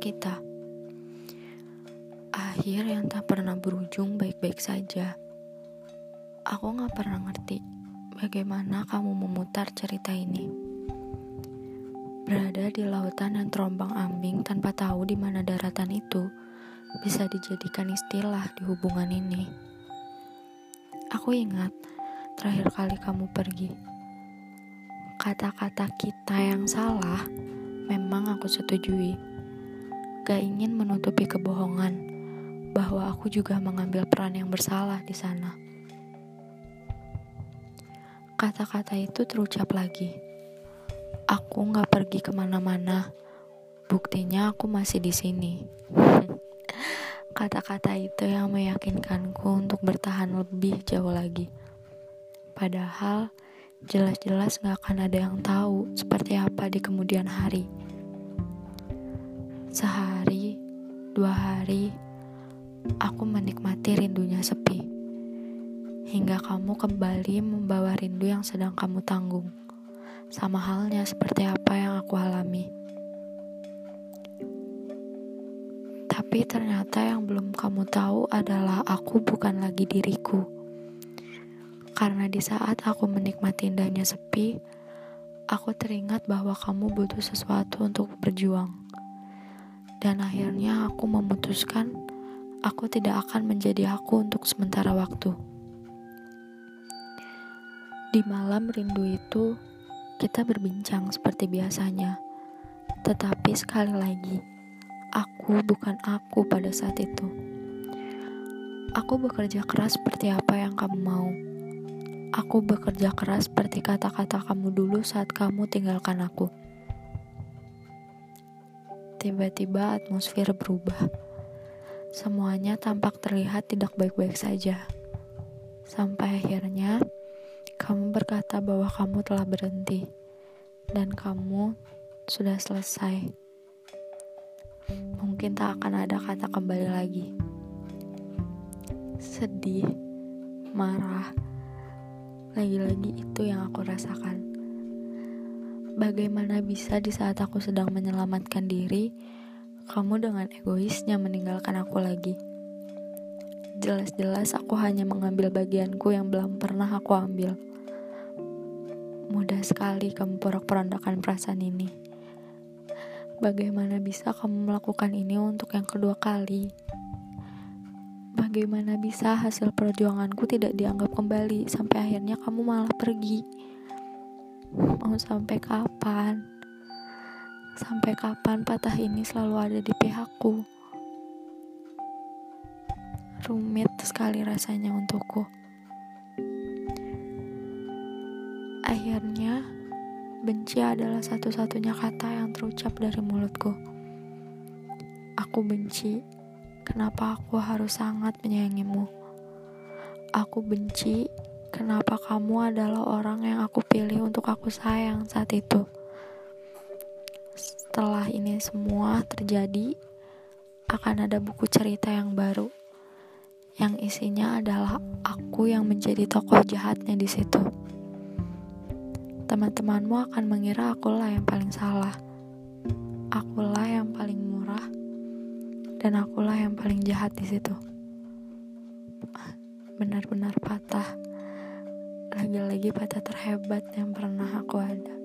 kita. Akhir yang tak pernah berujung baik-baik saja. Aku gak pernah ngerti bagaimana kamu memutar cerita ini. Berada di lautan yang terombang ambing tanpa tahu di mana daratan itu bisa dijadikan istilah di hubungan ini. Aku ingat terakhir kali kamu pergi. Kata-kata kita yang salah memang aku setujui. Gak ingin menutupi kebohongan bahwa aku juga mengambil peran yang bersalah di sana. Kata-kata itu terucap lagi. Aku gak pergi ke mana-mana. Buktinya aku masih di sini. Kata-kata itu yang meyakinkanku untuk bertahan lebih jauh lagi. Padahal jelas-jelas gak akan ada yang tahu seperti apa di kemudian hari. Sehari, dua hari, aku menikmati rindunya sepi. Hingga kamu kembali membawa rindu yang sedang kamu tanggung. Sama halnya seperti apa yang aku alami. Tapi ternyata yang belum kamu tahu adalah aku bukan lagi diriku karena di saat aku menikmati indahnya sepi, aku teringat bahwa kamu butuh sesuatu untuk berjuang. Dan akhirnya aku memutuskan aku tidak akan menjadi aku untuk sementara waktu. Di malam rindu itu, kita berbincang seperti biasanya. Tetapi sekali lagi, aku bukan aku pada saat itu. Aku bekerja keras seperti apa yang kamu mau Aku bekerja keras seperti kata-kata kamu dulu saat kamu tinggalkan aku. Tiba-tiba atmosfer berubah. Semuanya tampak terlihat tidak baik-baik saja. Sampai akhirnya kamu berkata bahwa kamu telah berhenti dan kamu sudah selesai. Mungkin tak akan ada kata kembali lagi. Sedih, marah, lagi-lagi itu yang aku rasakan. Bagaimana bisa di saat aku sedang menyelamatkan diri, kamu dengan egoisnya meninggalkan aku lagi? Jelas-jelas aku hanya mengambil bagianku yang belum pernah aku ambil. Mudah sekali kamu porak-porandakan perasaan ini. Bagaimana bisa kamu melakukan ini untuk yang kedua kali? Bagaimana bisa hasil perjuanganku tidak dianggap kembali sampai akhirnya kamu malah pergi? Mau sampai kapan? Sampai kapan patah ini selalu ada di pihakku? Rumit sekali rasanya untukku. Akhirnya, benci adalah satu-satunya kata yang terucap dari mulutku. Aku benci kenapa aku harus sangat menyayangimu. Aku benci kenapa kamu adalah orang yang aku pilih untuk aku sayang saat itu. Setelah ini semua terjadi, akan ada buku cerita yang baru yang isinya adalah aku yang menjadi tokoh jahatnya di situ. Teman-temanmu akan mengira akulah yang paling salah. Akulah yang paling dan akulah yang paling jahat di situ. Benar-benar patah. Lagi-lagi patah terhebat yang pernah aku ada.